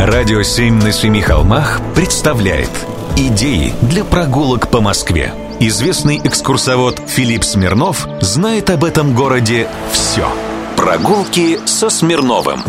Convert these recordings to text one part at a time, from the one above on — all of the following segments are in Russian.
Радио «Семь на семи холмах» представляет Идеи для прогулок по Москве. Известный экскурсовод Филипп Смирнов знает об этом городе все. Прогулки со Смирновым.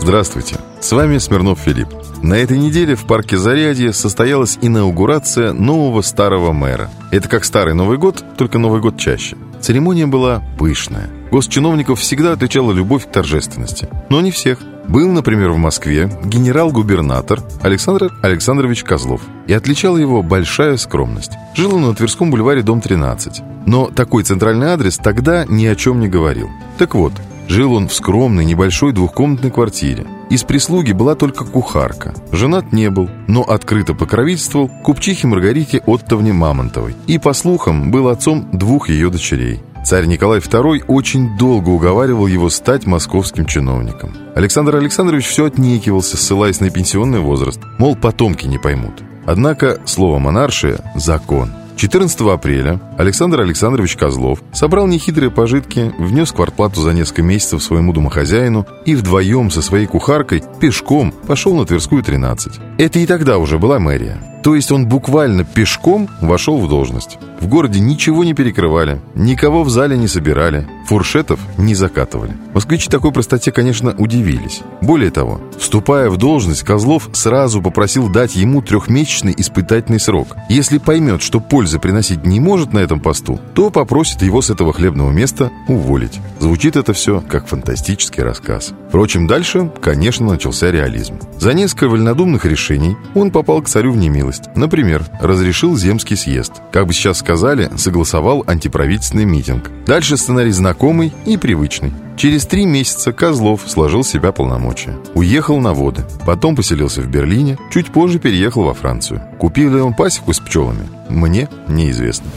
Здравствуйте, с вами Смирнов Филипп. На этой неделе в парке Зарядье состоялась инаугурация нового старого мэра. Это как старый Новый год, только Новый год чаще. Церемония была пышная. Госчиновников всегда отличала любовь к торжественности. Но не всех. Был, например, в Москве генерал-губернатор Александр Александрович Козлов. И отличала его большая скромность. Жил он на Тверском бульваре, дом 13. Но такой центральный адрес тогда ни о чем не говорил. Так вот, Жил он в скромной небольшой двухкомнатной квартире. Из прислуги была только кухарка. Женат не был, но открыто покровительствовал купчихе Маргарите Оттовне Мамонтовой. И, по слухам, был отцом двух ее дочерей. Царь Николай II очень долго уговаривал его стать московским чиновником. Александр Александрович все отнекивался, ссылаясь на пенсионный возраст. Мол, потомки не поймут. Однако слово «монаршия» — закон. 14 апреля Александр Александрович Козлов собрал нехитрые пожитки, внес квартплату за несколько месяцев своему домохозяину и вдвоем со своей кухаркой пешком пошел на Тверскую 13. Это и тогда уже была мэрия. То есть он буквально пешком вошел в должность. В городе ничего не перекрывали, никого в зале не собирали, фуршетов не закатывали. Москвичи такой простоте, конечно, удивились. Более того, вступая в должность, Козлов сразу попросил дать ему трехмесячный испытательный срок. Если поймет, что пользы приносить не может на этом посту, то попросит его с этого хлебного места уволить. Звучит это все как фантастический рассказ. Впрочем, дальше, конечно, начался реализм. За несколько вольнодумных решений он попал к царю в немилость. Например, разрешил земский съезд. Как бы сейчас сказали, согласовал антиправительственный митинг. Дальше сценарий знакомый и привычный. Через три месяца Козлов сложил с себя полномочия. Уехал на воды. Потом поселился в Берлине. Чуть позже переехал во Францию. Купил ли он пасеку с пчелами? Мне неизвестно.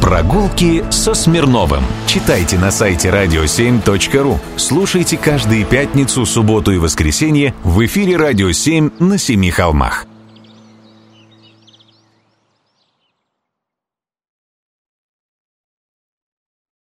Прогулки со Смирновым. Читайте на сайте radio7.ru. Слушайте каждые пятницу, субботу и воскресенье в эфире «Радио 7» на Семи холмах.